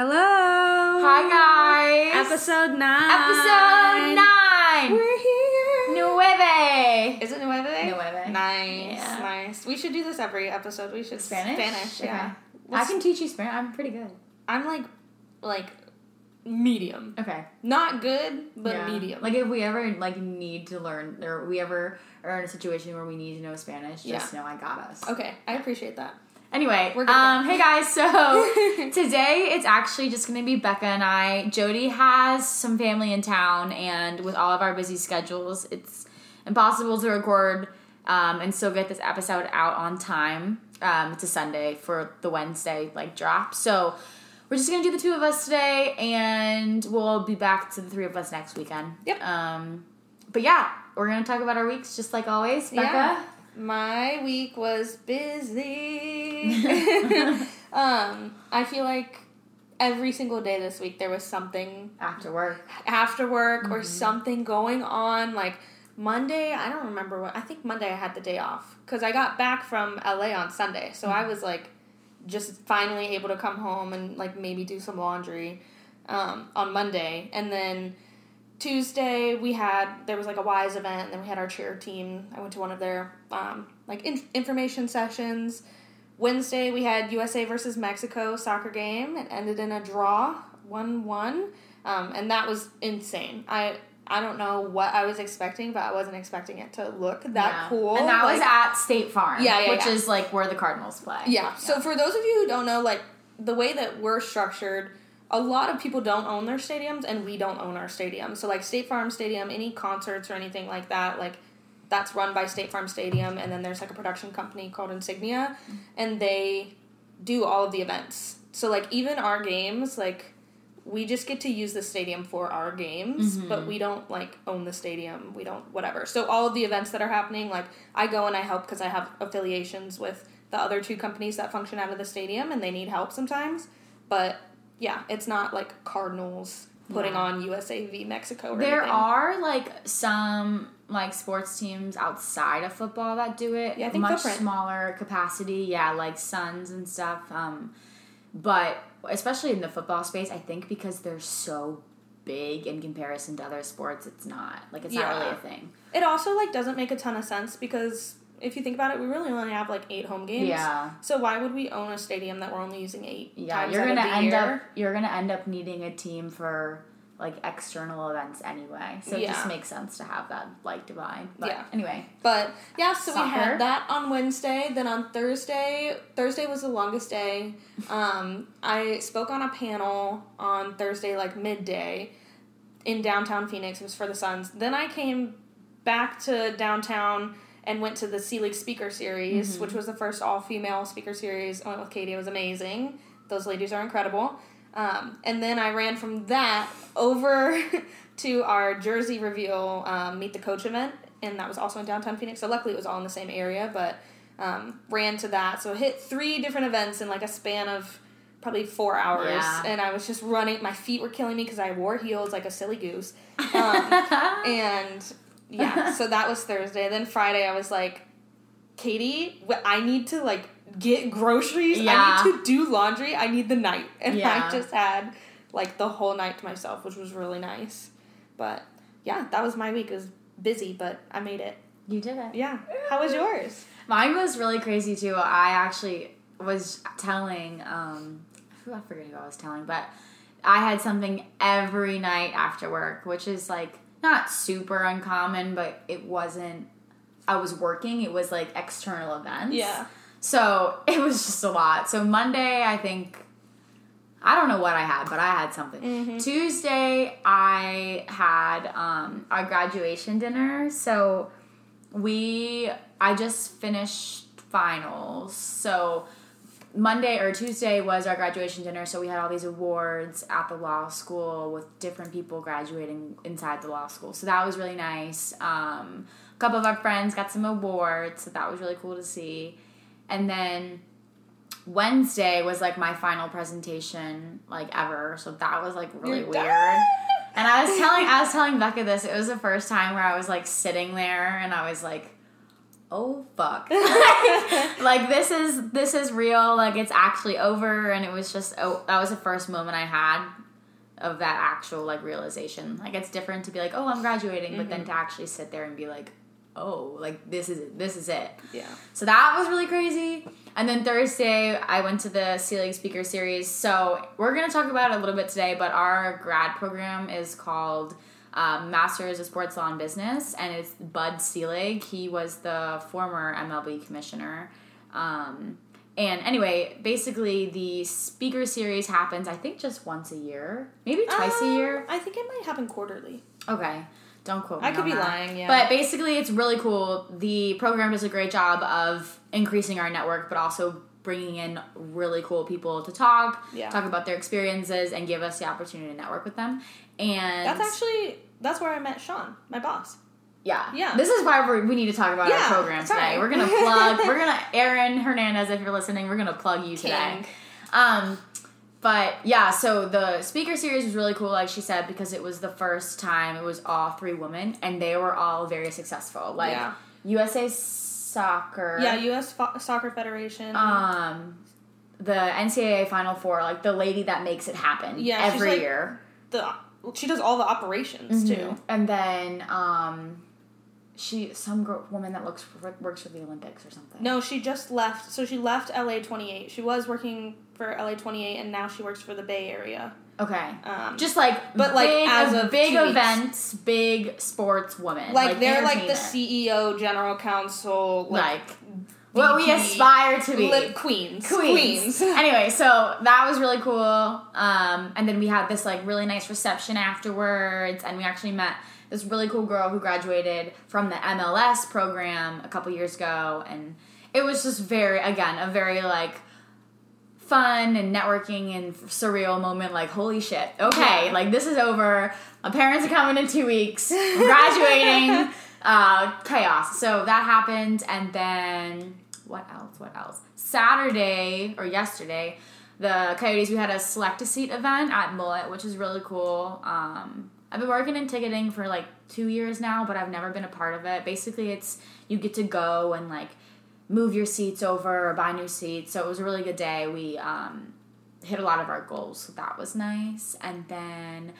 Hello. Hi guys. Episode nine. Episode nine. We're here. Nueve. Is it nueve? Nueve. Nice, Yeah. nice. We should do this every episode. We should Spanish. Spanish, yeah. Okay. I can teach you Spanish. I'm pretty good. I'm like, like, medium. Okay. Not good, but Yeah. medium. Like if we ever like need to learn, or we ever are in a situation where we need to know Spanish, Yeah. just know I got us. okay, I appreciate that. Anyway, We're good um, hey guys. So today it's actually just gonna be Becca and I. Jody has some family in town, and with all of our busy schedules, it's impossible to record um, and still get this episode out on time. Um, it's a Sunday for the Wednesday like drop, so we're just gonna do the two of us today, and we'll be back to the three of us next weekend. Yep. Um, but yeah, we're gonna talk about our weeks just like always. Becca. Yeah. My week was busy. um, I feel like every single day this week there was something After work. after work Mm-hmm. or something going on. Like Monday, I don't remember what. I think Monday I had the day off because I got back from LA on Sunday, so Mm-hmm. I was like just finally able to come home and like maybe do some laundry um, on Monday, and then. Tuesday we had there was like a wise event and then we had our cheer team. I went to one of their um, like in- information sessions. Wednesday we had USA versus Mexico soccer game. It ended in a draw, one one, um, and that was insane. I I don't know what I was expecting, but I wasn't expecting it to look that Yeah. cool. And that was at State Farm. Yeah, yeah, Which yeah. is like where the Cardinals play. yeah. So for those of you who don't know, like the way that we're structured, a lot of people don't own their stadiums, and we don't own our stadium. So like State Farm Stadium, any concerts or anything like that, like that's run by State Farm Stadium, and then there's like a production company called Insignia, and they do all of the events. So like even our games, like we just get to use the stadium for our games, mm-hmm. but we don't like own the stadium. We don't whatever. So all of the events that are happening, like I go and I help because I have affiliations with the other two companies that function out of the stadium, and they need help sometimes. But yeah, it's not like Cardinals putting Yeah. on USA v Mexico. Or There anything. are like some like sports teams outside of football that do it. Yeah, I think much Footprint. smaller capacity. Yeah, like Suns and stuff. Um, but especially in the football space, I think because they're so big in comparison to other sports, it's not like it's not really a thing. It also like doesn't make a ton of sense because if you think about it, we really only have like eight home games. Yeah. So why would we own a stadium that we're only using eight Yeah, you're gonna end year? up you're gonna end up needing a team for like external events anyway. So it just makes sense to have that like divide. But Yeah. anyway. But yeah, so we had that on Wednesday. Then on Thursday, Thursday was the longest day. Um, I spoke on a panel on Thursday, like midday, in downtown Phoenix. It was for the Suns. Then I came back to downtown and went to the Selig Speaker Series, which was the first all female speaker series. I went with Katie. It was amazing. Those ladies are incredible. Um, and then I ran from that over to our jersey reveal um, meet the coach event, and that was also in downtown Phoenix. So luckily it was all in the same area, but um, ran to that. So hit three different events in like a span of probably four hours, Yeah. and I was just running. My feet were killing me because I wore heels like a silly goose, um, and yeah. So that was Thursday. Then Friday I was like, Katie, I need to like get groceries. Yeah. I need to do laundry. I need the night. And Yeah. I just had like the whole night to myself, which was really nice. But yeah, that was my week. It was busy, but I made it. you did it. Yeah. How was yours? Mine was really crazy too. I actually was telling, um, I forget who I was telling, but I had something every night after work, which is like not super uncommon, but it wasn't. I was working. It was like external events. Yeah. So it was just a lot. So Monday, I think. I don't know what I had, but I had something. Mm-hmm. Tuesday, I had um, our graduation dinner. So we I just finished finals. So Monday or Tuesday was our graduation dinner, so we had all these awards at the law school with different people graduating inside the law school. So that was really nice. Um, a couple of our friends got some awards, so that was really cool to see. And then Wednesday was like my final presentation like ever, so that was like really You're weird. done? And I was telling I was telling Becca this. It was the first time where I was like sitting there and I was like, oh fuck. Like this is this is real. Like it's actually over. And it was just oh that was the first moment i had of that actual like realization. Like it's different to be like oh i'm graduating but then mm-hmm. to actually sit there and be like oh like this is it. This is it. Yeah. so that was really crazy. And then Thursday, I went to the Selig Speaker Series. So we're going to talk about it a little bit today, but our grad program is called um, Masters of Sports Law and Business, and it's Bud Selig. He was the former MLB commissioner. Um, and anyway, basically, the Speaker Series happens, I think, just once a year, maybe twice a Um, year. I think it might happen quarterly. Okay. Don't quote me. I could be that. lying, yeah. But basically, it's really cool. The program does a great job of increasing our network, but also bringing in really cool people to talk, Yeah. talk about their experiences, and give us the opportunity to network with them. And That's actually that's where I met Sean, my boss. yeah, Yeah. This is why we're, we need to talk about Yeah, our program today. We're gonna plug. we're gonna Aaron Hernandez, if you're listening, we're gonna plug you today. Um, but yeah, so the speaker series was really cool, like she said, because it was the first time it was all three women, and they were all very successful. Like Yeah. USA Soccer, Yeah, U.S. Fo- Soccer Federation. um, the NCAA Final Four, like the lady that makes it happen Yeah, every like- year, the she does all the operations too. Mhm. and then um, she some girl, woman that looks for, works for the Olympics or something. No, she just left. So she left LA 28. She was working for LA 28, and now she works for the Bay Area. Okay. Um, Just like, But, like, big, as of big weeks. events, big sports woman, like, they're like the. CEO, general counsel, like, like what we aspire to be. lip queens, Queens. anyway, so that was really cool. Um, and then we had this like really nice reception afterwards, and we actually met this really cool girl who graduated from the MLS program a couple years ago, and it was just very, again, a very like fun and networking and surreal moment. Like, holy shit, okay, Yeah. like this is over. My parents are coming in two weeks. I'm graduating. uh, chaos. So that happened, and then what else? What else? Saturday or yesterday, the Coyotes we had a select a seat event at Mullett, which is really cool. Um, I've been working in ticketing for like two years now, but I've never been a part of it. Basically, it's you get to go and like move your seats over or buy new seats. So it was a really good day. We um, hit a lot of our goals, so that was nice. And then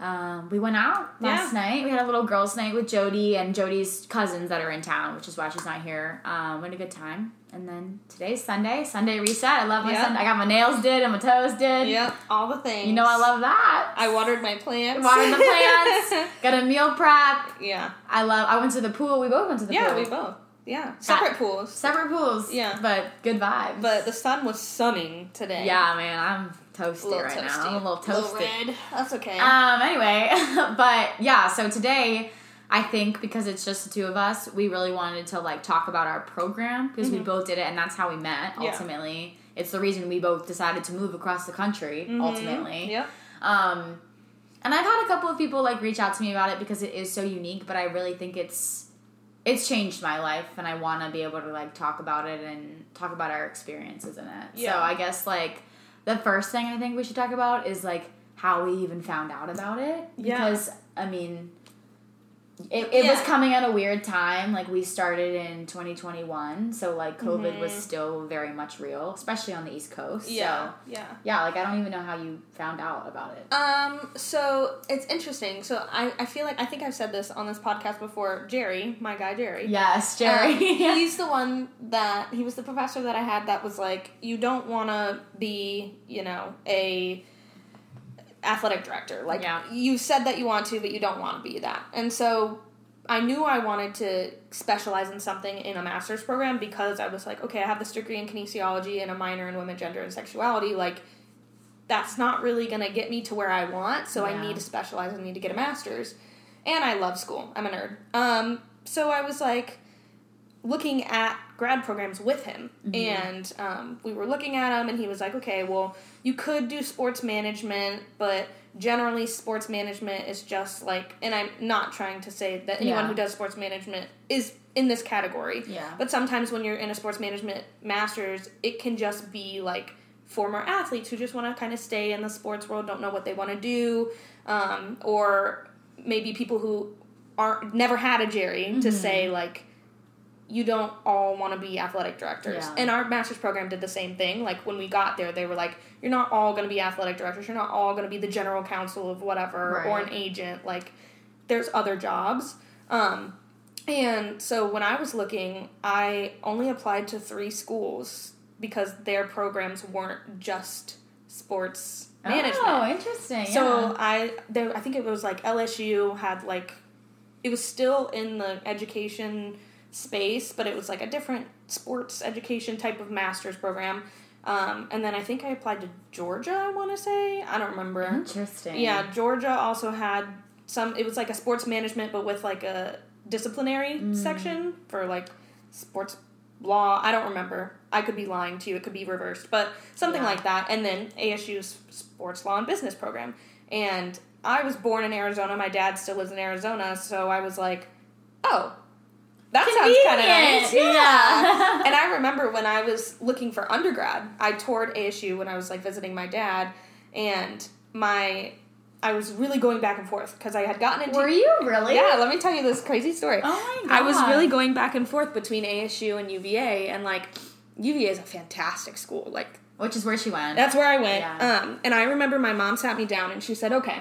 um, we went out last Yeah. night. We had a little girls' night with Jody and Jody's cousins that are in town, which is why she's not here. Um, we had a good time. And then today's Sunday, Sunday reset. I love my Yeah. Sunday. I got my nails did and my toes did. Yep, all the things. You know I love that. I watered my plants. Watered the plants. got a meal prep. yeah, I love. I went to the pool. We both went to the yeah, pool. Yeah, we both. Yeah, separate pools. Separate pools. Yeah. But good vibes. But the sun was sunning today. yeah, man, I'm a toasty right toasty. now. I'm a little toasty. red. That's okay. Um. Anyway, but yeah. So today, I think because it's just the two of us, we really wanted to like talk about our program because we both did it, and that's how we met. Mm-hmm. Yeah. Ultimately, it's the reason we both decided to move across the country. Mhm. Ultimately, Yep. Um, and I've had a couple of people like reach out to me about it because it is so unique, but I really think it's it's changed my life, and I want to be able to like talk about it and talk about our experiences in it. Yeah. So I guess like the first thing I think we should talk about is like how we even found out about it Yeah. because I mean. It, it was coming at a weird time. Like we started in 2021, so like COVID was Mhm. still very much real, especially on the East Coast. Yeah. So Yeah. yeah, like I don't even know how you found out about it. Um, so it's interesting. So I, I feel like I think I've said this on this podcast before. Jerry, my guy Jerry. Yes, Jerry. Um, he's the one that he was the professor that I had that was like, you don't want to be, you know, a athletic director. Like Yeah. you said that you want to, but you don't want to be that. And so I knew I wanted to specialize in something in a master's program because I was like, okay, I have this degree in kinesiology and a minor in women, gender, and sexuality. Like that's not really gonna get me to where I want. So Yeah. I need to specialize. I need to get a master's. And I love school. I'm a nerd. Um, so I was like looking at grad programs with him, and um, we were looking at him, and he was like, "Okay, well, you could do sports management, but generally, sports management is just like." And I'm not trying to say that anyone Yeah. who does sports management is in this category. Yeah. But sometimes when you're in a sports management master's, it can just be like former athletes who just want to kind of stay in the sports world, don't know what they want to do, um, or maybe people who aren't never had a Jerry to say like, you don't all want to be athletic directors. Yeah. And our master's program did the same thing. Like when we got there, they were like, you're not all going to be athletic directors. You're not all going to be the general counsel of whatever or an agent. Like there's other jobs. Um, and so when I was looking, I only applied to three schools because their programs weren't just sports management. Oh, interesting. So yeah. I there I think it was like LSU had like it was still in the education space, but it was like a different sports education type of master's program. Um, and then I think I applied to Georgia. I want to say I don't remember. interesting. Yeah, Georgia also had some. It was like a sports management, but with like a disciplinary Mm. section for like sports law. I don't remember. I could be lying to you. It could be reversed, but something Yeah. like that. And then ASU's sports law and business program. And I was born in Arizona. My dad still lives in Arizona, so I was like, oh. That sounds kind of nice. Yeah. Yeah. and I remember when I was looking for undergrad, I toured ASU when I was like visiting my dad, and my I was really going back and forth because I had gotten into Were you really? yeah. Let me tell you this crazy story. Oh my god. I was really going back and forth between ASU and UVA, and like UVA is a fantastic school. Like Which is where she went. that's where I went. Yeah. Um, and I remember my mom sat me down and she said, "Okay,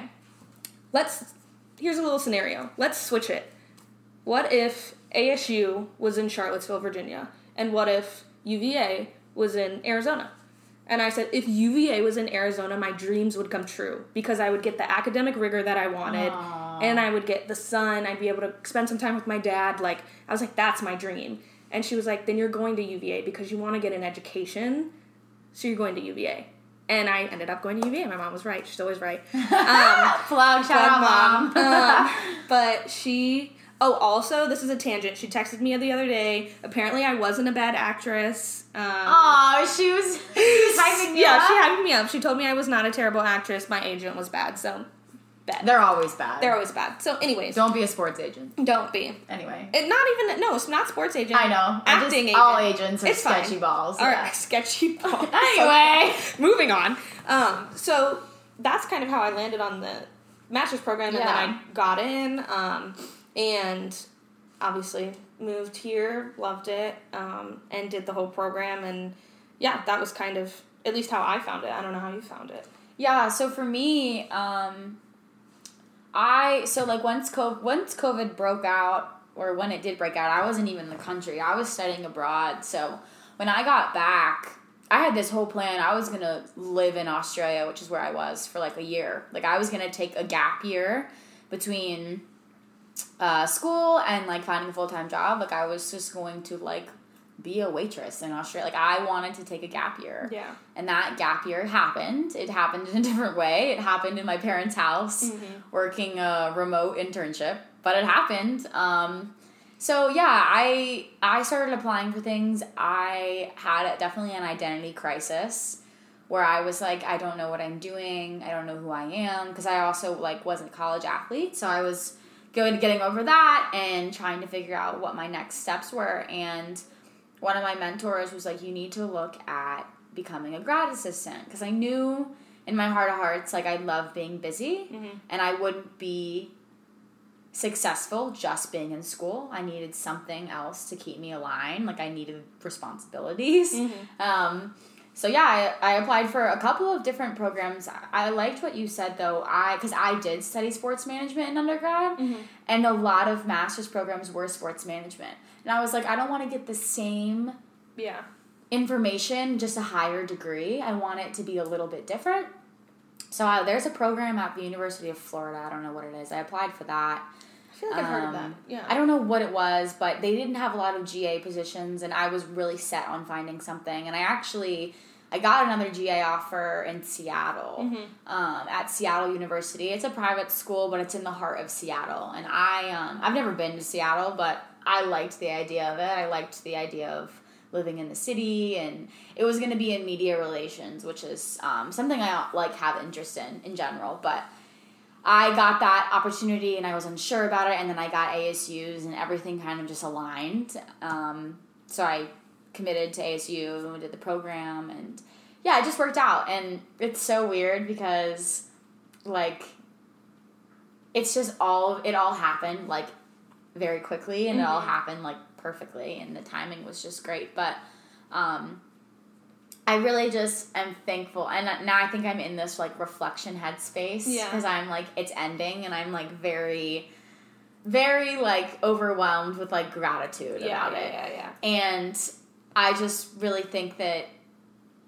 let's. Here's a little scenario. Let's switch it. What if ASU was in Charlottesville, Virginia, and what if UVA was in Arizona?" And I said, if UVA was in Arizona, my dreams would come true because I would get the academic rigor that I wanted, Aw. and I would get the sun. I'd be able to spend some time with my dad. Like I was like, that's my dream. And she was like, then you're going to UVA because you want to get an education, so you're going to UVA. And I ended up going to UVA. My mom was right. She's always right. Um, Plug, shout out, mom. um, but she. Oh, also, this is a tangent. She texted me the other day. Apparently, I wasn't a bad actress. Um, Aw, she was, she was hyping you yeah, up. she hyped me up. She told me I was not a terrible actress. My agent was bad, so bad. They're always bad. They're always bad. So, anyways, Don't be a sports agent. don't be. Anyway. It, not even no, it's not sports agent. I know. Acting just, agent. All agents are It's fine. sketchy balls. All yeah. right, sketchy balls. Anyway. moving on. Um, so that's kind of how I landed on the master's program, and Yeah. then I got in, um, and obviously moved here, loved it, um, and did the whole program, and yeah, that was kind of at least how I found it. I don't know how you found it. Yeah, so for me, um, I so like once COVID, once COVID broke out, or when it did break out, I wasn't even in the country. I was studying abroad. So when I got back, I had this whole plan. I was gonna live in Australia, which is where I was for like a year. Like I was gonna take a gap year between uh, school and like finding a full time job. Like I was just going to like be a waitress in Australia. Like I wanted to take a gap year. Yeah. And that gap year happened. It happened in a different way. It happened in my parents' house, Mm-hmm. working a remote internship, but it happened. Um, so yeah, I I started applying for things. I had definitely an identity crisis where I was like, I don't know what I'm doing. I don't know who I am because I also like wasn't a college athlete, so I was going getting over that and trying to figure out what my next steps were and one of my mentors was like, you need to look at becoming a grad assistant because I knew in my heart of hearts, like I love being busy and I wouldn't be successful just being in school. I needed something else to keep me aligned. Like I needed responsibilities. Um, so yeah, I, I applied for a couple of different programs. I, I liked what you said though. I because I did study sports management in undergrad, and a lot of master's programs were sports management. And I was like, I don't want to get the same Yeah. information, just a higher degree. I want it to be a little bit different. So uh, there's a program at the University of Florida. I don't know what it is. I applied for that. I feel like I've heard of that. Um, Yeah. I don't know what it was, but they didn't have a lot of GA positions, and I was really set on finding something. And I actually, I got another GA offer in Seattle, um, at Seattle University. It's a private school, but it's in the heart of Seattle. And I, um, I've never been to Seattle, but I liked the idea of it. I liked the idea of living in the city, and it was going to be in media relations, which is um, something I like have interest in in general, but. I got that opportunity and I was unsure about it, and then I got ASU's, and everything kind of just aligned. Um, so I committed to ASU and did the program, and yeah, it just worked out. And it's so weird because, like, it's just all it all happened like very quickly, and it all happened like perfectly, and the timing was just great. But um, I really just am thankful, and now I think I'm in this like reflection headspace Yeah. because I'm like it's ending, and I'm like very, very like overwhelmed with like gratitude Yeah, about yeah, it. yeah, yeah. And I just really think that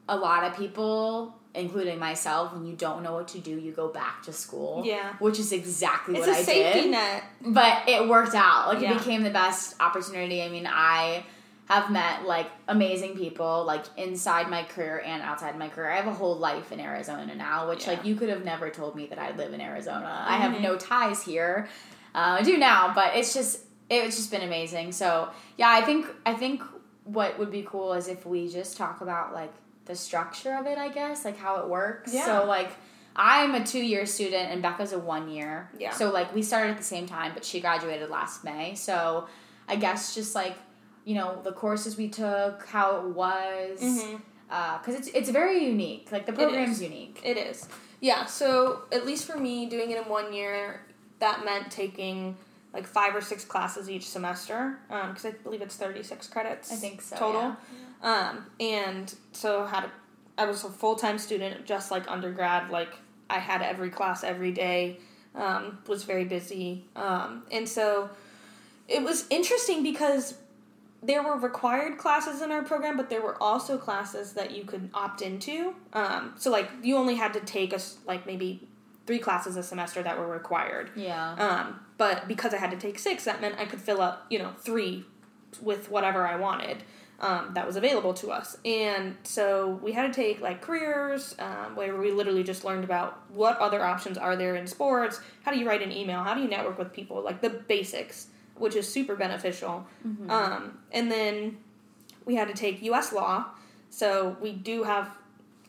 a lot of people, including myself, when you don't know what to do, you go back to school. Yeah. Which is exactly what I did. It's a I safety net. But it worked out. Like Yeah. it became the best opportunity. I mean, I have met like amazing people like inside my career and outside my career. I have a whole life in Arizona now, which like you could have never told me that I'd live in Arizona. I have Mhm. no ties here. Uh, I do now, but it's just it's just been amazing. So yeah, I think I think what would be cool is if we just talk about like the structure of it. I guess like how it works. Yeah. So like. I'm a two year student and Becca's a one year. Yeah. So like we started at the same time, but she graduated last May. So I guess just like you know the courses we took, how it was, Mhm. because it's it's very unique. Like the program's unique. It is. Yeah, so at least for me, doing it in one year, that meant taking like five or six classes each semester, because I believe it's 36 credits. I think so, Total. Um, and so had a, I was a full time student, just like undergrad. Like I had every class every day. Um, was very busy, um, and so it was interesting because there were required classes in our program, but there were also classes that you could opt into. Um, so like you only had to take us like maybe three classes a semester that were required. Yeah. But because I had to take six, that meant I could fill up, you know, three with whatever I wanted um, that was available to us. And so we had to take like careers, um, where we literally just learned about what other options are there in sports, how do you write an email, how do you network with people, like the basics, which is super beneficial. Um, and then we had to take U.S. law. So we do have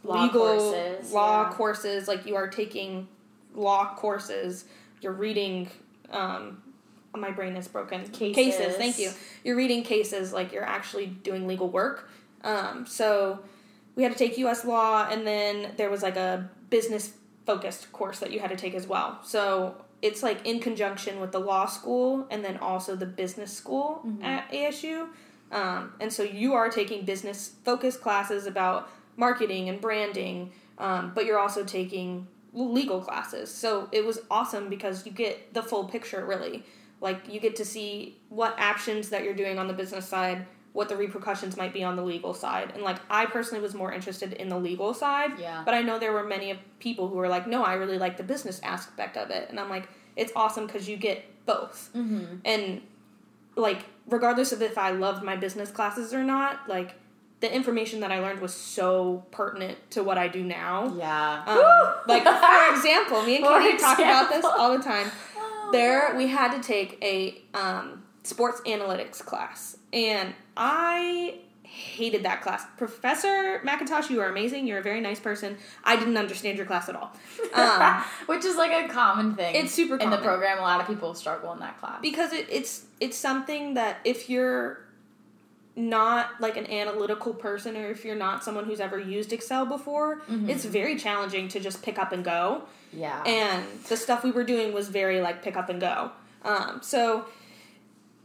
Law legal courses, law yeah. courses. Like you are taking law courses. You're reading. Um, my brain is broken. Cases. Thank you. You're reading cases like you're actually doing legal work. Um, so we had to take U.S. law, and then there was like a business focused course that you had to take as well. So it's like in conjunction with the law school and then also the business school at ASU. Um, and so you are taking business focused classes about marketing and branding, um, but you're also taking legal classes. So it was awesome because you get the full picture really. Like you get to see what actions that you're doing on the business side, what the repercussions might be on the legal side. And like I personally was more interested in the legal side. Yeah. But I know there were many people who were like, no, I really like the business aspect of it. And I'm like, it's awesome because you get both. Mm-hmm. And like, regardless of if I loved my business classes or not, like, the information that I learned was so pertinent to what I do now. Yeah. Um, like, for example, me and Katie talk about this all the time. Oh, There, we had to take a um, sports analytics class, and I hated that class. Professor McIntosh, you are amazing. You're a very nice person. I didn't understand your class at all. Um, Which is like a common thing. It's super in the program. A lot of people struggle in that class. because it, it's it's something that if you're not like an analytical person or if you're not someone who's ever used Excel before, it's very challenging to just pick up and go. yeah. And the stuff we were doing was very like pick up and go. Um, so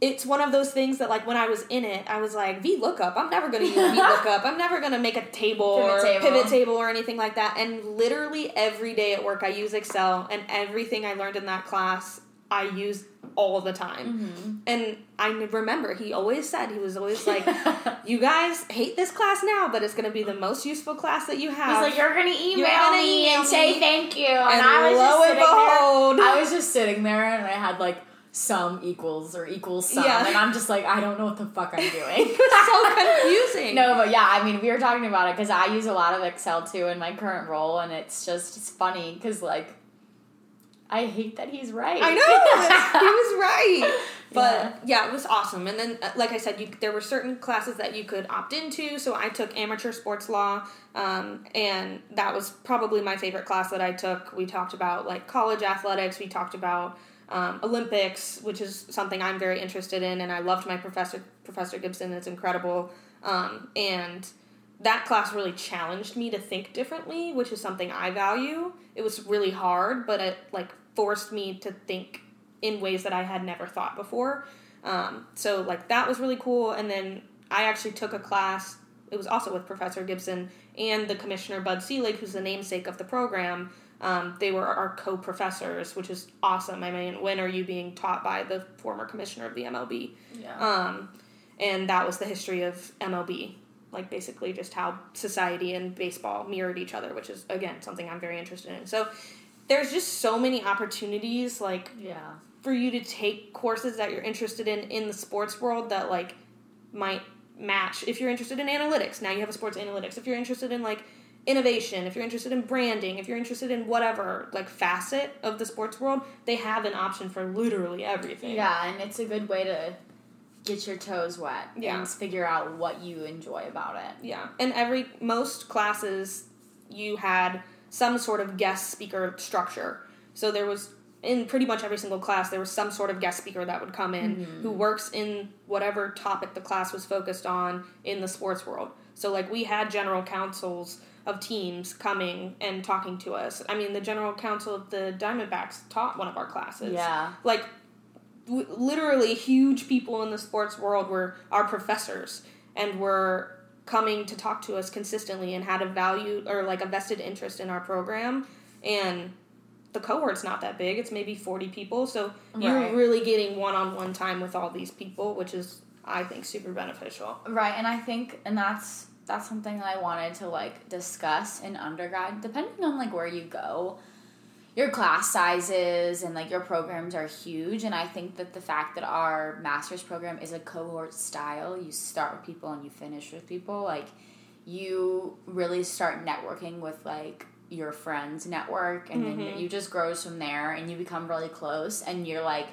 it's one of those things that like when I was in it, I was like VLOOKUP. I'm never gonna use VLOOKUP. I'm never gonna make a table Pivot or table. pivot table or anything like that. And literally every day at work, I use Excel, and everything I learned in that class, I use all the time. Mm-hmm. And I remember he always said he was always like, "You guys hate this class now, but it's gonna be the most useful class that you have." He's like, you're gonna email gonna me email and say thank you, and, And I was lo just and sitting behold- there. I was just sitting there, and I had like some equals or equals some, Yeah. and I'm just like, I don't know what the fuck I'm doing. it's so confusing. No, but yeah, I mean, we were talking about it because I use a lot of Excel too in my current role, and it's just it's funny because like I hate that he's right. I know he was right. But yeah. it was awesome. And then, uh, like I said, you, there were certain classes that you could opt into. So I took amateur sports law, um, and that was probably my favorite class that I took. We talked about like college athletics. We talked about um, Olympics, which is something I'm very interested in, and I loved my professor, Professor Gibson. It's incredible, um, and that class really challenged me to think differently, which is something I value. It was really hard, but it like forced me to think in ways that I had never thought before. Um, so like that was really cool. And then I actually took a class. It was also with Professor Gibson and the commissioner Bud Selig, who's the namesake of the program. Um, they were our co-professors, which is awesome. I mean, when are you being taught by the former commissioner of the MLB? Yeah. Um, and that was the history of MLB, like basically just how society and baseball mirrored each other, which is again something I'm very interested in. So there's just so many opportunities, like yeah. for you to take courses that you're interested in in the sports world that like might match. If you're interested in analytics, now you have a sports analytics. If you're interested in like innovation, if you're interested in branding, if you're interested in whatever like facet of the sports world, they have an option for literally everything. Yeah, and it's a good way to get your toes wet Yeah. and figure out what you enjoy about it. Yeah, and every most classes you had some sort of guest speaker structure. So there was in pretty much every single class there was some sort of guest speaker that would come in who mm-hmm. works in whatever topic the class was focused on in the sports world. So like we had general counsels of teams coming and talking to us. I mean, the general counsel of the Diamondbacks taught one of our classes Yeah. like literally huge people in the sports world were our professors and were coming to talk to us consistently and had a value or like a vested interest in our program and the cohort's not that big it's maybe 40 people so you're Right. really getting one-on-one time with all these people which is i think super beneficial Right, and I think and that's that's something that I wanted to like discuss in undergrad, depending on like where you go. Your class sizes and like your programs are huge, and I think that the fact that our master's program is a cohort style, you start with people and you finish with people, like you really start networking with like your friends network and then mm-hmm. you just grows from there and you become really close and you're like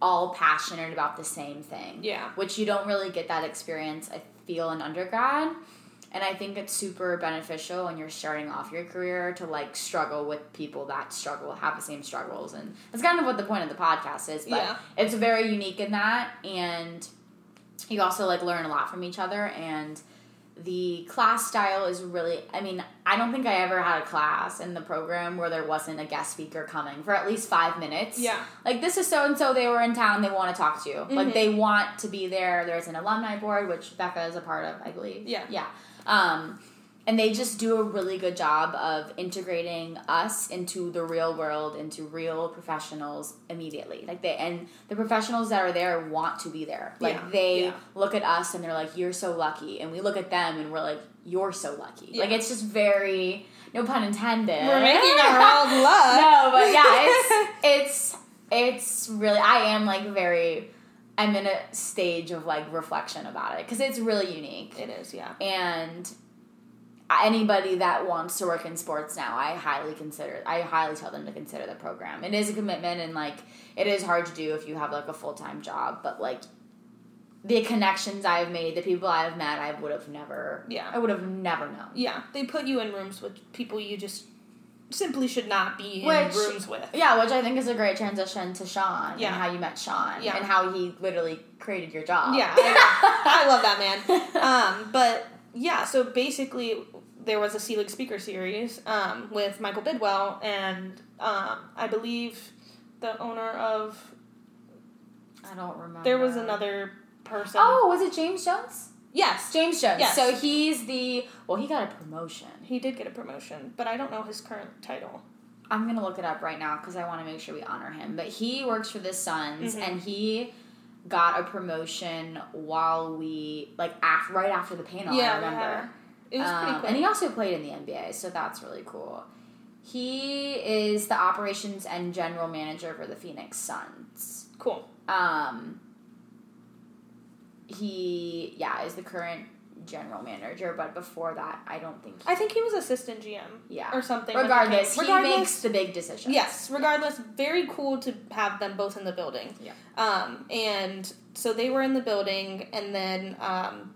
all passionate about the same thing. Yeah. Which you don't really get that experience i feel in undergrad and i think it's super beneficial when you're starting off your career to like struggle with people that struggle have the same struggles. And that's kind of what the point of the podcast is but Yeah. it's very unique in that. And you also like learn a lot from each other. And the class style is really i mean i don't think i ever had a class in the program where there wasn't a guest speaker coming for at least five minutes. Yeah. Like this is so and so they were in town they want to talk to you. Like Mhm. they want to be there. There's an alumni board which becca is a part of i believe. Yeah. yeah um, and they just do a really good job of integrating us into the real world into real professionals immediately. Like they and the professionals that are there want to be there. Like Yeah. they Yeah. look at us and they're like you're so lucky. And we look at them and we're like you're so lucky. Like it's just very no pun intended. We're making our own love no, but yeah, it's it's it's really I am like very I'm in a stage of like reflection about it because it's really unique it is yeah and anybody that wants to work in sports now I highly consider I highly tell them to consider the program. It is a commitment and like it is hard to do if you have like a full-time job, but like the connections I've made, the people I've met, I would have never Yeah. I would have never known. yeah they put you in rooms with people you just simply should not be in Which- rooms with Yeah, which I think is a great transition to Sean Yeah. and how you met Sean Yeah. and how he literally created your job. Yeah, I, I love that man. Um, but yeah, so basically, there was a League speaker series um, with Michael Bidwill, and um, I believe the owner of. I don't remember. There was another person. Oh, was it James Jones? yes, James Jones. Yes. So he's the well, he got a promotion. He did get a promotion, but I don't know his current title. I'm gonna look it up right now because I want to make sure we honor him. But he works for the Suns, Mhm. and he got a promotion while we like af- right after the panel. I remember. yeah. It was pretty Um, cool. And he also played in the NBA, so that's really cool. He is the operations and general manager for the Phoenix Suns. cool. Um, he, yeah, is the current general manager, but before that, I don't think. I think he was assistant GM yeah. or something. he Regardless, he makes the big decisions. Yes, regardless, very cool to have them both in the building. Yeah. Um, and so they were in the building, and then um,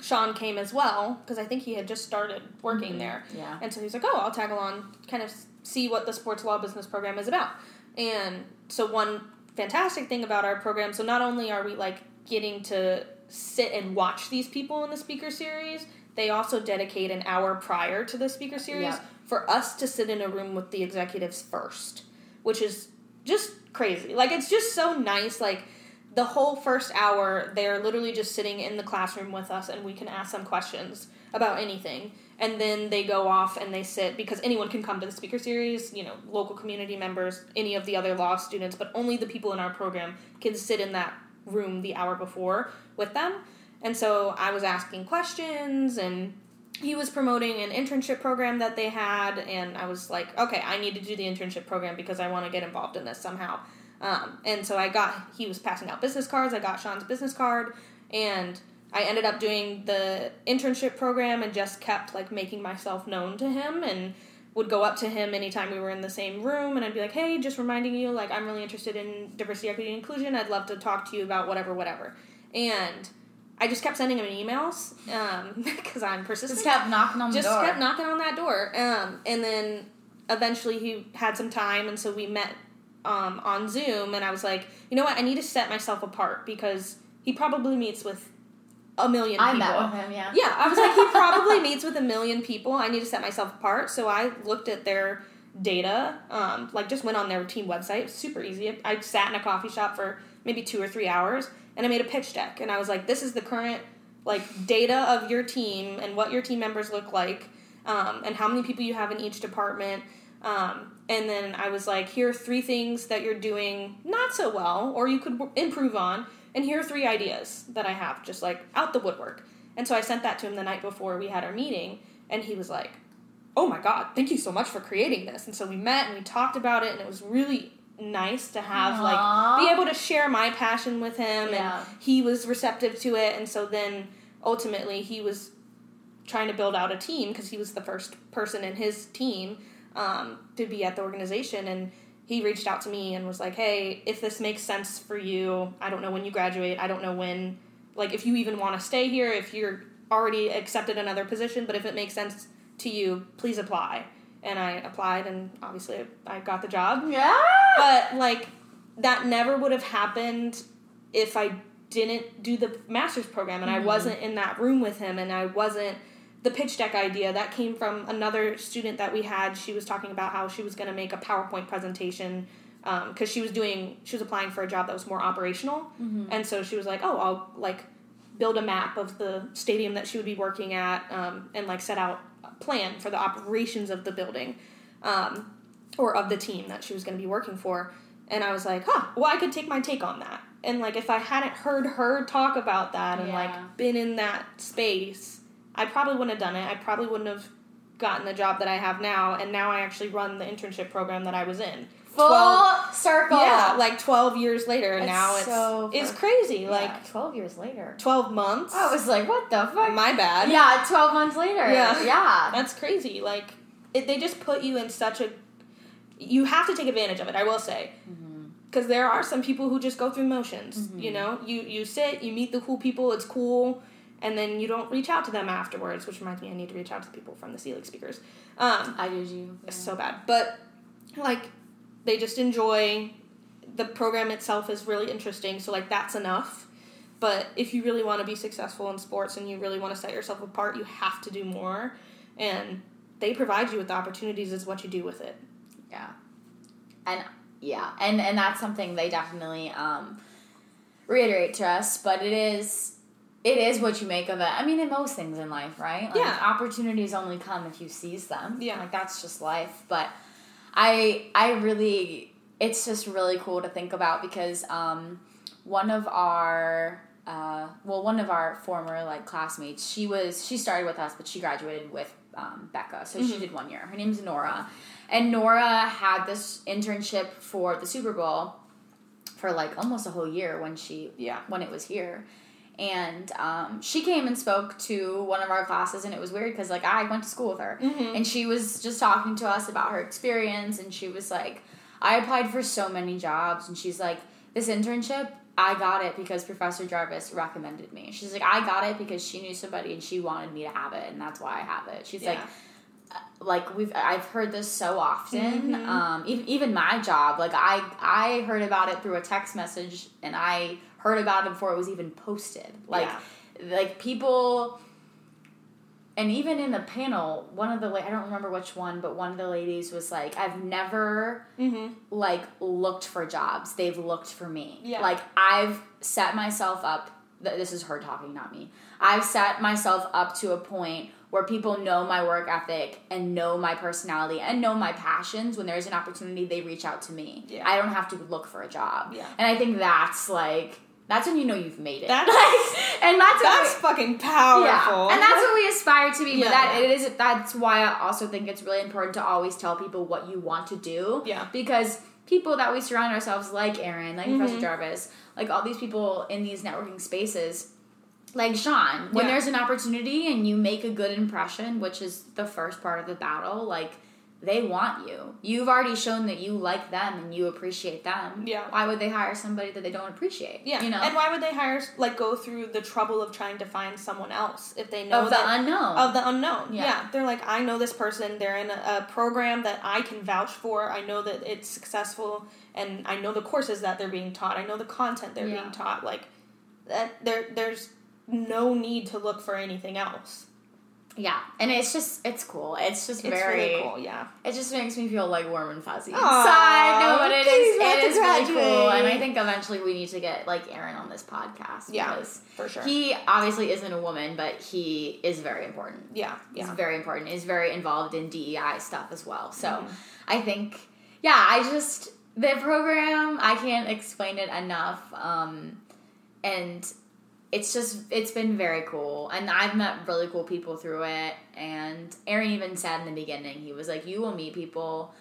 Sean came as well because I think he had just started working Mhm. there, Yeah. and so he's like, "Oh, I'll tag along, kind of see what the sports law business program is about." And so one fantastic thing about our program, so not only are we like getting to sit and watch these people in the speaker series, they also dedicate an hour prior to the speaker series Yeah. for us to sit in a room with the executives first, which is just crazy. Like it's just so nice. Like the whole first hour, they're literally just sitting in the classroom with us, and we can ask them questions about anything. And then they go off and they sit because anyone can come to the speaker series, you know, local community members, any of the other law students, but only the people in our program can sit in that room the hour before with them. And so I was asking questions and he was promoting an internship program that they had and I was like, okay, I need to do the internship program because I want to get involved in this somehow. Um, and so I got he was passing out business cards. I got Sean's business card and I ended up doing the internship program and just kept like making myself known to him and would go up to him anytime we were in the same room and I'd be like, "Hey, just reminding you like I'm really interested in diversity, equity, and inclusion. I'd love to talk to you about whatever whatever." And I just kept sending him emails because um, I'm persistent. Just kept knocking on just the door. Just kept knocking on that door. Um, and then eventually he had some time, and so we met um, on Zoom. And I was like, you know what? I need to set myself apart because he probably meets with a million I people. met with him, yeah. Yeah, I was like, he probably meets with a million people. I need to set myself apart. So I looked at their data, um, like just went on their team website. Super easy. I sat in a coffee shop for maybe two or three hours and I made a pitch deck. And I was like, this is the current like data of your team and what your team members look like um, and how many people you have in each department. Um, and then I was like, here are three things that you're doing not so well or you could w- improve on. And here are three ideas that I have, just like out the woodwork. And so I sent that to him the night before we had our meeting, and he was like, Oh my God, thank you so much for creating this. And so we met and we talked about it, and it was really nice to have, Aww. like, be able to share my passion with him. Yeah. And he was receptive to it. And so then ultimately he was trying to build out a team because he was the first person in his team um, to be at the organization. And he reached out to me and was like, "Hey, if this makes sense for you, I don't know when you graduate. I don't know when, like, if you even want to stay here. If you're already accepted another position, but if it makes sense to you, please apply." And I applied, and obviously I got the job. Yeah. But like, that never would have happened if I didn't do the master's program and I mm-hmm. wasn't in that room with him and I wasn't the pitch deck idea that came from another student that we had. She was talking about how she was going to make a powerpoint presentation because she was doing she was applying for a job that was more operational. And so she was like oh i'll like build a map of the stadium that she would be working at um, and like set out a plan for the operations of the building um, or of the team that she was going to be working for. And i was like huh well i could take my take on that. And like if i hadn't heard her talk about that and Yeah. like been in that space i probably wouldn't have done it i probably wouldn't have gotten the job that i have now and now i actually run the internship program that i was in Full 12 circle. yeah like 12 years later It's now it's so it's crazy Yeah, like 12 years later. 12 months I was like, what the fuck? my bad yeah, 12 months later. Yeah. Yeah. That's crazy. Like it, they just put you in such a. You have to take advantage of it. I will say, mm-hmm. because there are some people who just go through motions. Mm-hmm. You know, you you sit, you meet the cool people, it's cool, and then you don't reach out to them afterwards. Which reminds me, I need to reach out to the people from the Selig speakers. Um, I did you. it's so bad, but like they just enjoy the program itself is really interesting. So like that's enough. But if you really want to be successful in sports and you really want to set yourself apart, you have to do more. And they provide you with the opportunities. Is what you do with it. Yeah. And yeah, and and that's something they definitely um reiterate to us, but it is it is what you make of it. I mean, in most things in life, right? Like, Yeah. Opportunities only come if you seize them. Yeah. Like that's just life. But I I really it's just really cool to think about because um one of our uh, well, one of our former like classmates, she was she started with us, but she graduated with um, Becca, so she did one year. Her name's Nora, and Nora had this internship for the Super Bowl for like almost a whole year when she Yeah. when it was here. And um, she came and spoke to one of our classes, and it was weird because like I went to school with her, Mhm. and she was just talking to us about her experience, and she was like, "I applied for so many jobs," and she's like, "This internship, I got it because Professor Jarvis recommended me." She's like, "I got it because she knew somebody, and she wanted me to have it, and that's why I have it." She's like, Yeah. like we've I've heard this so often. Mhm. Um, even even my job, like I I heard about it through a text message, and I heard about it before it was even posted. Like like people and even in the panel, one of the I don't remember which one, but one of the ladies was like, "I've never Mm-hmm. like looked for jobs; they've looked for me. Yeah. Like I've set myself up. This is her talking, not me. I've set myself up to a point where people know my work ethic and know my personality and know my passions. When there's an opportunity, they reach out to me. Yeah. I don't have to look for a job. Yeah. and I think that's like that's when you know you've made it. That's- Like, and that's That's fucking powerful. yeah, and that's what we aspire to be. Yeah. But that it is. That's why I also think it's really important to always tell people what you want to do. Yeah. Because people that we surround ourselves, like Aaron, like Professor Mhm. Jarvis, like all these people in these networking spaces, like Sean, when Yeah. there's an opportunity and you make a good impression, which is the first part of the battle, like they want you. You've already shown that you like them and you appreciate them. Yeah. Why would they hire somebody that they don't appreciate? Yeah, You know. and why would they hire like go through the trouble of trying to find someone else if they know of the that, unknown. of the unknown? Yeah. Yeah. they're like, I know this person. They're in a, a program that I can vouch for. I know that it's successful, and I know the courses that they're being taught. I know the content they're Yeah. being taught. Like that, there, there's no need to look for anything else. Yeah, and it's just it's cool. It's just It's very really cool. Yeah, It just makes me feel like warm and fuzzy Aw, inside. No, but it is it is really cool, and I think eventually we need to get like Aaron on this podcast. Yeah. because for sure. he obviously isn't a woman, but he is very important. yeah, He's very important. He's very involved in DEI stuff as well. So Mhm. I think, yeah, I just the program I can't explain it enough, um, and it's just it's been very cool, and I've met really cool people through it. And Aaron even said in the beginning, he was like, "You will meet people."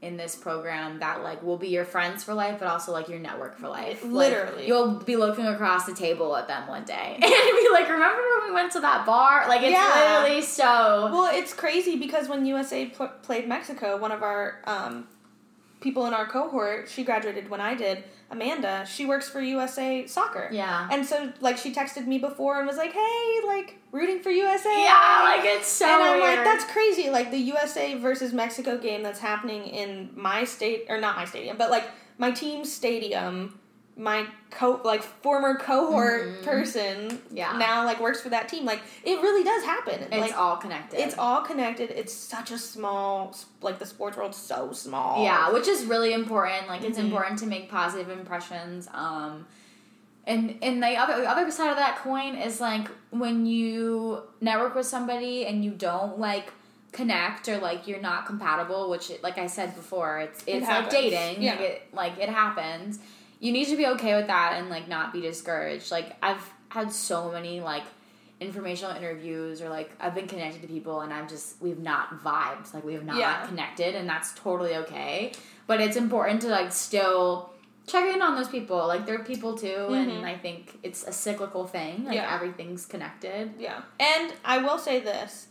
In this program, that like will be your friends for life, but also like your network for life. Like, Literally. you'll be looking across the table at them one day and be like, "Remember when we went to that bar?" Like it's Yeah. literally so. Well, it's crazy because when USA pl- played Mexico, one of our um, people in our cohort, she graduated when I did. Amanda, she works for USA Soccer. Yeah. And so, like, she texted me before and was like, "Hey, like, rooting for USA." Yeah, like it's so and I'm weird. like, that's crazy. Like the USA versus Mexico game that's happening in my state, or not my stadium, but like my team's stadium. My co like former cohort Mhm. person Yeah. now like works for that team. Like it really does happen. it's like all connected. it's all connected. It's such a small, like the sports world's so small. yeah, which is really important. Like it's Mhm. important to make positive impressions. Um, and and the other the other side of that coin is like when you network with somebody and you don't like connect or like you're not compatible, which like I said before, it's it's like dating. Yeah. Like it like it happens. You need to be okay with that and like not be discouraged. Like I've had so many like informational interviews or like I've been connected to people and I've just we've not vibed like we have not Yeah. connected and that's totally okay but it's important to like still check in on those people like they're people too Mhm. and I think it's a cyclical thing like Yeah. everything's connected Yeah. And I will say this.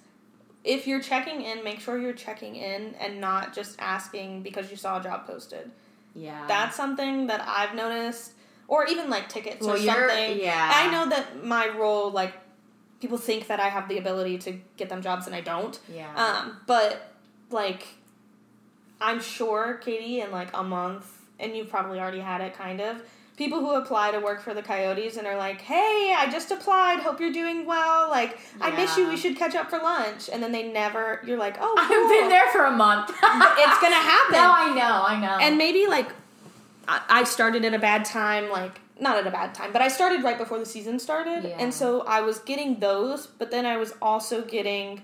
If you're checking in, make sure you're checking in and not just asking because you saw a job posted. Yeah That's something that I've noticed. Or even like tickets well or something. yeah I know that my role, like, people think that I have the ability to get them jobs and I don't. yeah Um, but, like, I'm sure, Catie, in like a month, and you've probably already had it kind of, people who apply to work for the Coyotes and are like, hey, I just applied, hope you're doing well, like, I miss you, we should catch up for lunch. And then they never, you're like, oh, I've been there for a month It's gonna happen. no I know I know And maybe like I I started at a bad time, like not at a bad time, but I started right before the season started, Yeah. and so I was getting those, but then I was also getting,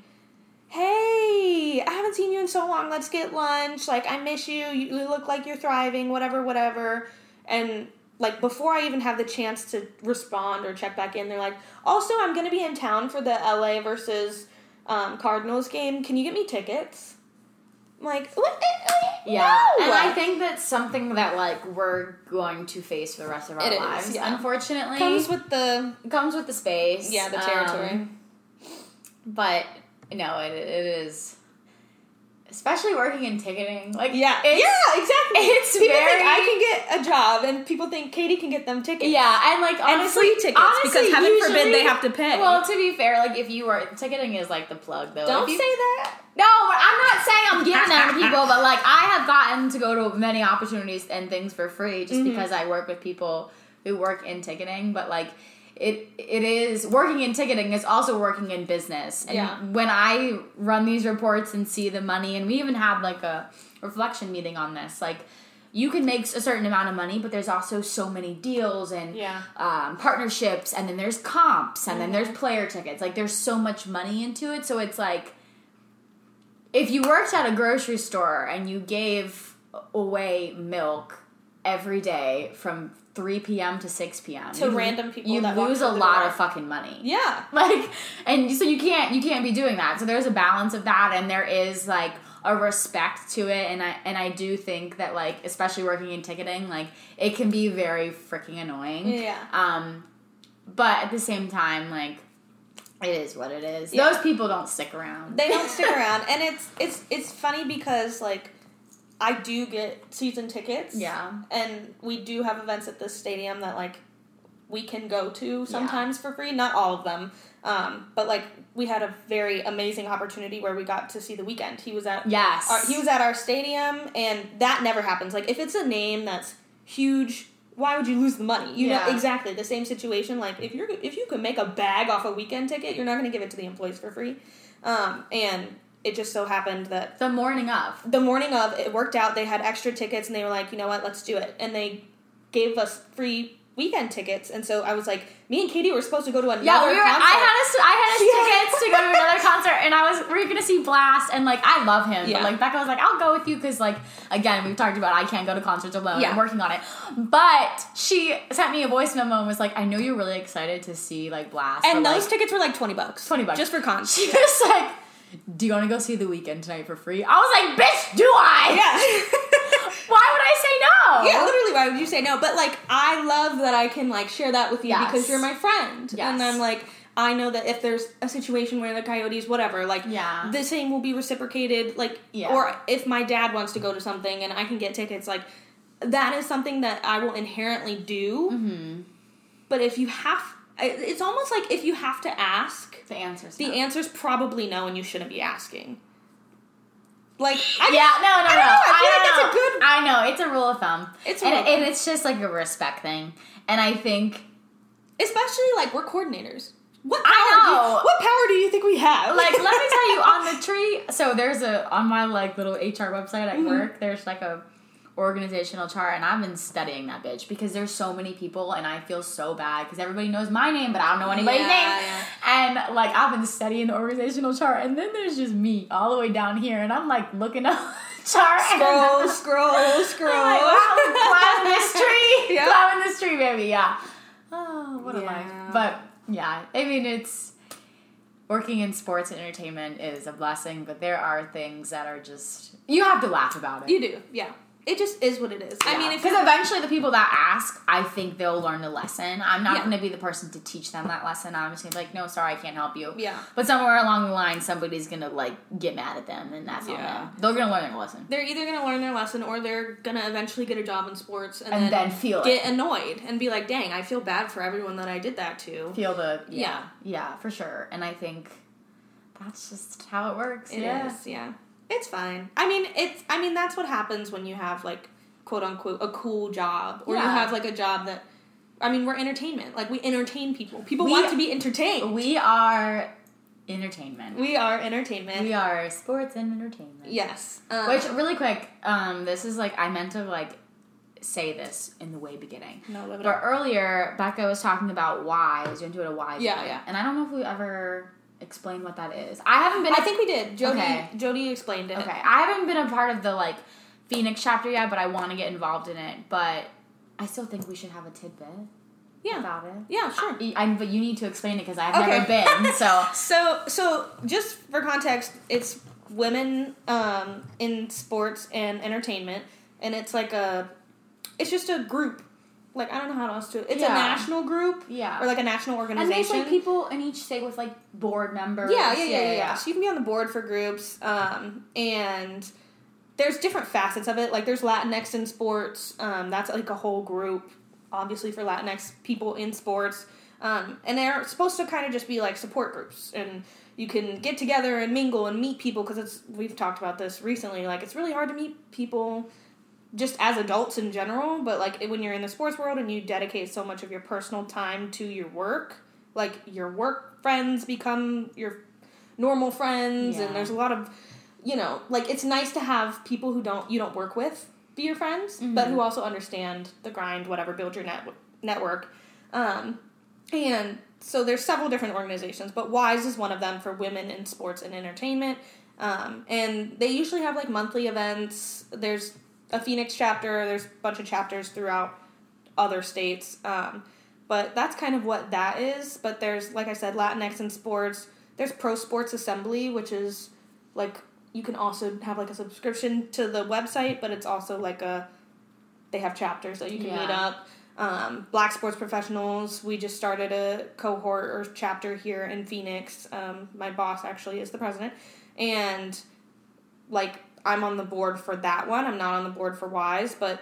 hey, I haven't seen you in so long. Let's get lunch. Like I miss you. You look like you're thriving. Whatever, whatever. And like before I even have the chance to respond or check back in, they're like, also I'm gonna be in town for the LA versus um, Cardinals game. Can you get me tickets? I'm like what? Yeah, No! and I think that's something that like we're going to face for the rest of our It is, lives. yeah. Unfortunately, comes with the comes with the space. yeah the territory. um, but no, it, it is. Especially working in ticketing, like yeah, yeah, exactly. it's people very- think I can get a job, and people think Catie can get them tickets. yeah, and like and honestly, free tickets honestly, because heaven forbid they have to pay. Well, to be fair, like if you were ticketing is like the plug though. don't you- say that. No, I'm not saying I'm giving them to people, but like I have gotten to go to many opportunities and things for free just Mhm. because I work with people who work in ticketing. But like, it, it is working in ticketing is also working in business. And Yeah. when I run these reports and see the money, and we even had like a reflection meeting on this, like you can make a certain amount of money, but there's also so many deals and Yeah. um, partnerships, and then there's comps, and then there's Mm-hmm. player tickets. Like there's so much money into it, so it's like if you worked at a grocery store and you gave away milk every day from 3 p.m. to 6 p.m. To you- random people you lose a lot door. of fucking money. Yeah. Like, and so you can't you can't be doing that. So there's a balance of that, and there is like a respect to it, and I and I do think that like especially working in ticketing, like it can be very freaking annoying. Yeah. Um, but at the same time, like it is what it is. Yeah. Those people don't stick around. They don't stick around, and it's it's it's funny because like I do get season tickets. yeah. and we do have events at this stadium that like we can go to sometimes for free. Not all of them. Um, but like we had a very amazing opportunity where we got to see the Weeknd. He was at Yes. our, he was at our stadium and that never happens. Like if it's a name that's huge why would you lose the money? You Yeah. know exactly. The same situation. Like if you're if you can make a bag off a Weeknd ticket you're not going to give it to the employees for free. Um, and it just so happened that the morning of. the morning of it worked out they had extra tickets and they were like you know what let's do it and they gave us free Weeknd tickets and so i was like me and catie were supposed to go to another Yeah, we were. concert. I had us. I had us tickets to go to another concert, and I was. We were gonna see Blxst, and like I love him, Yeah. but like Becca was like, "I'll go with you," because like again, we've talked about I can't go to concerts alone. Yeah. I'm working on it, but she sent me a voice memo and was like, "I know you're really excited to see like Blxst, and those like, tickets were like 20 bucks 20 bucks. just for cons She was like, "Do you want to go see the Weeknd tonight for free?" I was like, "Bitch, do I? yeah Why would I say no?" yeah literally why would you say no but like i love that i can like share that with you Yes. because you're my friend Yes. and i'm like i know that if there's a situation where the coyotes whatever like Yeah. the same will be reciprocated like Yeah. or if my dad wants to go to something and i can get tickets like that is something that i will inherently do Mm-hmm. but if you have it's almost like if you have to ask The answer's the no. answer's probably no and you shouldn't be asking like I, yeah, no, no, I no. know, I feel like know. that's a good- I know it's a rule of thumb. It's a and, and it's just like a respect thing. And I think especially like we're coordinators what power I do you- know. what power do you think we have like let me tell you on the tree so there's a on my like little hr website at Mhm. work there's like a organizational chart and i've been studying that bitch because there's so many people and i feel so bad because everybody knows my name but i don't know anybody's Yeah, name yeah. and like i've been studying the organizational chart and then there's just me all the way down here and i'm like looking up chart scroll and scroll scroll I'm like, wow, climbing this tree Yeah. climbing this tree baby yeah oh what a Yeah. life but yeah i mean it's working in sports and entertainment is a blessing, but there are things that are just you have to laugh about it. you do yeah it just is what it is i mean because eventually the people that ask, I think they'll learn the lesson. I'm not Yeah. going to be the person to teach them that lesson. I'm just going to be like, no, sorry, I can't help you. yeah But somewhere along the line, somebody's going to like get mad at them, and that's on Yeah. them. They're going to learn their lesson. they're either gonna learn their lesson or they're gonna eventually get a job in sports and, And then, then feel it. get annoyed and be like, "Dang, I feel bad for everyone that I did that to." Feel the yeah, Yeah. yeah, for sure. And I think that's just how it works. It is, yeah. Yeah. It's fine. I mean, it's. I mean, that's what happens when you have like, quote unquote, a cool job, or you have like a job that. I mean, we're entertainment. Like we entertain people. People We- want to be entertained. We are entertainment. We are entertainment. We are sports and entertainment. yes. Um, Which really quick, um, this is like I meant to like say this in the way beginning. no, live it But up. earlier, Becca was talking about why. I was going to do it a why. Yeah, yeah. And I don't know if we ever explained what that is. I haven't been. I think we did. Jody. Okay. Jody explained it. Okay, I haven't been a part of the like Phoenix chapter yet, but I want to get involved in it. But I still think we should have a tidbit Yeah. about it. Yeah. Sure. I, I- but you need to explain it because I've Okay. never been. So So, so just for context, it's women um, in sports and entertainment, and it's like a, it's just a group. Like I don't know how else to. It's a national group yeah, or like a national organization. and there's like people in each state with like board members. yeah, yeah, yeah, yeah, yeah. So you can be on the board for groups, um, and there's different facets of it. Like there's Latinx in sports. Um, that's like a whole group, obviously for Latinx people in sports. Um, and they're supposed to kind of just be like support groups, and you can get together and mingle and meet people because it's we've talked about this recently. Like it's really hard to meet people just as adults in general, but like when you're in the sports world and you dedicate so much of your personal time to your work, like your work friends become your normal friends Yeah. and there's a lot of you know, like it's nice to have people who don't you don't work with be your friends, but who also understand the grind, whatever, build your net network. Um, and so there's several different organizations, but Wise is one of them for women in sports and entertainment. Um, and they usually have like monthly events. There's a Phoenix chapter. There's a bunch of chapters throughout other states. Um, but that's kind of what that is. But there's, like I said, Latinx in sports. There's Pro Sports Assembly, which is like you can also have like a subscription to the website, but it's also like a they have chapters that you can meet up. Um, Black sports professionals. We just started a cohort or chapter here in Phoenix. Um, my boss actually is the president, and like I'm on the board for that one. I'm not on the board for Wise, but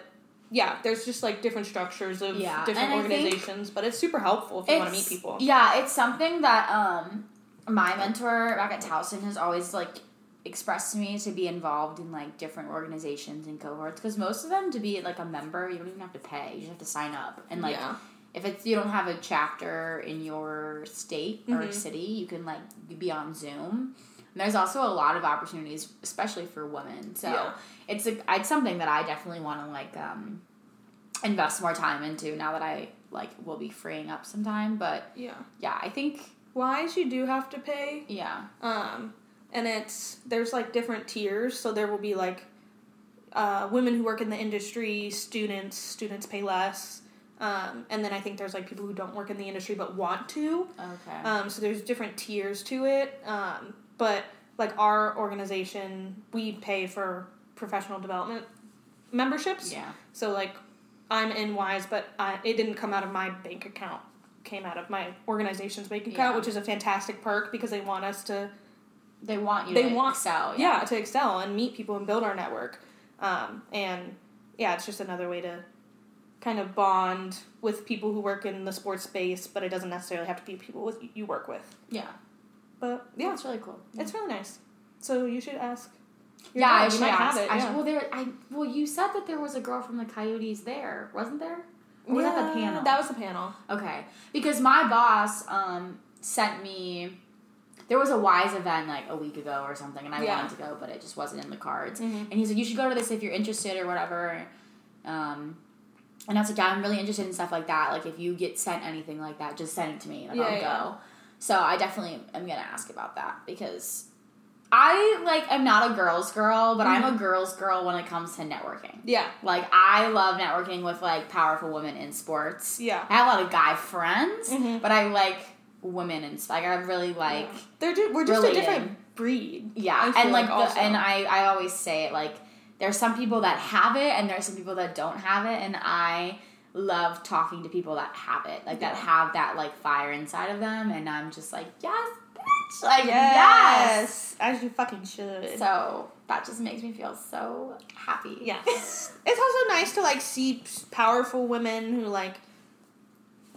yeah, there's just like different structures of Yeah, different and organizations. But it's super helpful if you want to meet people. Yeah, it's something that um my mentor back at Towson has always like expressed to me to be involved in like different organizations and cohorts because most of them to be like a member you don't even have to pay you just have to sign up and like yeah. if it's you don't have a chapter in your state or Mhm. city you can like be on zoom and there's also a lot of opportunities especially for women so Yeah. it's a, it's something that i definitely want to like um invest more time into now that i like will be freeing up some time but Yeah. yeah i think Wise, you do have to pay. yeah Um, and it's there's like different tiers. So there will be like uh, women who work in the industry, students. Students pay less. Um, and then I think there's like people who don't work in the industry but want to. okay Um, so there's different tiers to it. Um, but like our organization, we pay for professional development memberships. yeah So like I'm in Wise, but I, it didn't come out of my bank account. Came out of my organization's bank account, Yeah. which is a fantastic perk because they want us to they want you They to want- excel yeah, to excel and meet people and build our network. Um, and yeah, it's just another way to kind of bond with people who work in the sports space, but it doesn't necessarily have to be people with you work with. yeah But yeah yeah, it's really cool it's really nice. So you should ask. your yeah, dad. I should might ask. have it. I yeah. should, well, there. I well, you said that there was a girl from the Coyotes there, wasn't there? Or was that the panel? That was the panel. Okay, because my boss um sent me. There was a Wise event like a week ago or something, and I Yeah. wanted to go, but it just wasn't in the cards. Mhm. And he said you should go to this if you're interested or whatever. Um, and I was like, yeah, I'm really interested in stuff like that. Like if you get sent anything like that, just send it to me. Like Yeah, I'll yeah. go. So I definitely am gonna ask about that because I like am not a girls girl, but I'm a girls girl when it comes to networking. Yeah. Like I love networking with like powerful women in sports. Yeah. I have a lot of guy friends, Mhm. but I like women and like I really like They're ju- we're just Relating. a different breed. yeah, and like, like the, and I I always say it like there's some people that have it and there's some people that don't have it and I love talking to people that have it like that have that like fire inside of them and I'm just like yes bitch like yes, As you fucking should. so that just makes me feel so happy Yes. it's also nice to like see powerful women who like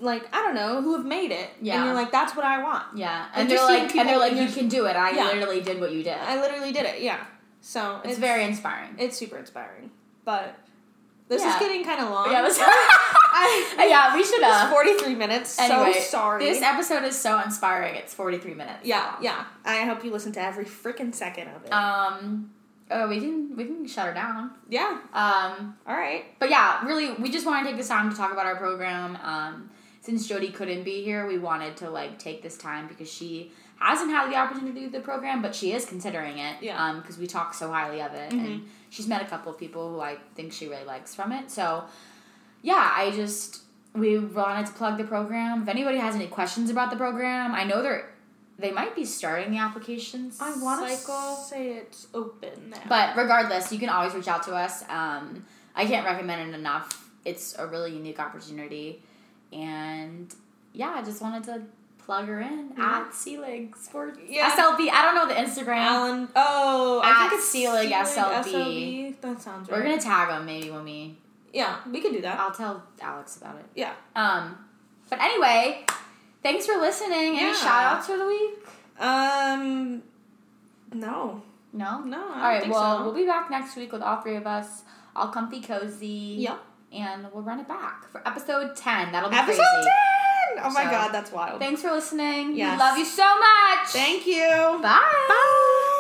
like I don't know, who have made it. Yeah. And you're like that's what I want. yeah And and they're like and they're like you can do it I Yeah. literally did what you did I literally did it. Yeah. So it's, very inspiring it's super inspiring. But this Yeah. is getting kind of long. yeah this, I, yeah we should it's have 43 minutes. Anyway, so sorry. This episode is so inspiring. It's 43 minutes. yeah, yeah. I hope you listen to every freaking second of it. Um oh, we can we can shut her down. yeah. Um All right. but yeah, really we just want to take this time to talk about our program. Um since Jody couldn't be here, we wanted to like take this time because she hasn't had the opportunity to do the program, but she is considering it. Yeah. Um because we talk so highly of it and she's met a couple of people who I think she really likes from it. So yeah, I just we wanted to plug the program. If anybody has any questions about the program, I know they're they might be starting the applications I want to say it's open now. But regardless, you can always reach out to us. Um, I can't recommend it enough. It's a really unique opportunity, and yeah, I just wanted to plug her in Yeah. at Selig Sports Yeah. SLB. I don't know the Instagram. Alan. Oh, I think it's Selig SLB. SLB. That sounds right. We're gonna tag them maybe when we. Yeah, we can do that. I'll tell Alex about it. Yeah. Um, but anyway, thanks for listening. Any Yeah. shout outs for the week? Um. No. No. No. All think Well, so. we'll be back next week with all three of us. all comfy cozy. Yep. And we'll run it back for episode 10. That'll be Episode crazy. 10! Oh my So- god, that's wild. Thanks for listening. Yes. We love you so much. Thank you. Bye. Bye.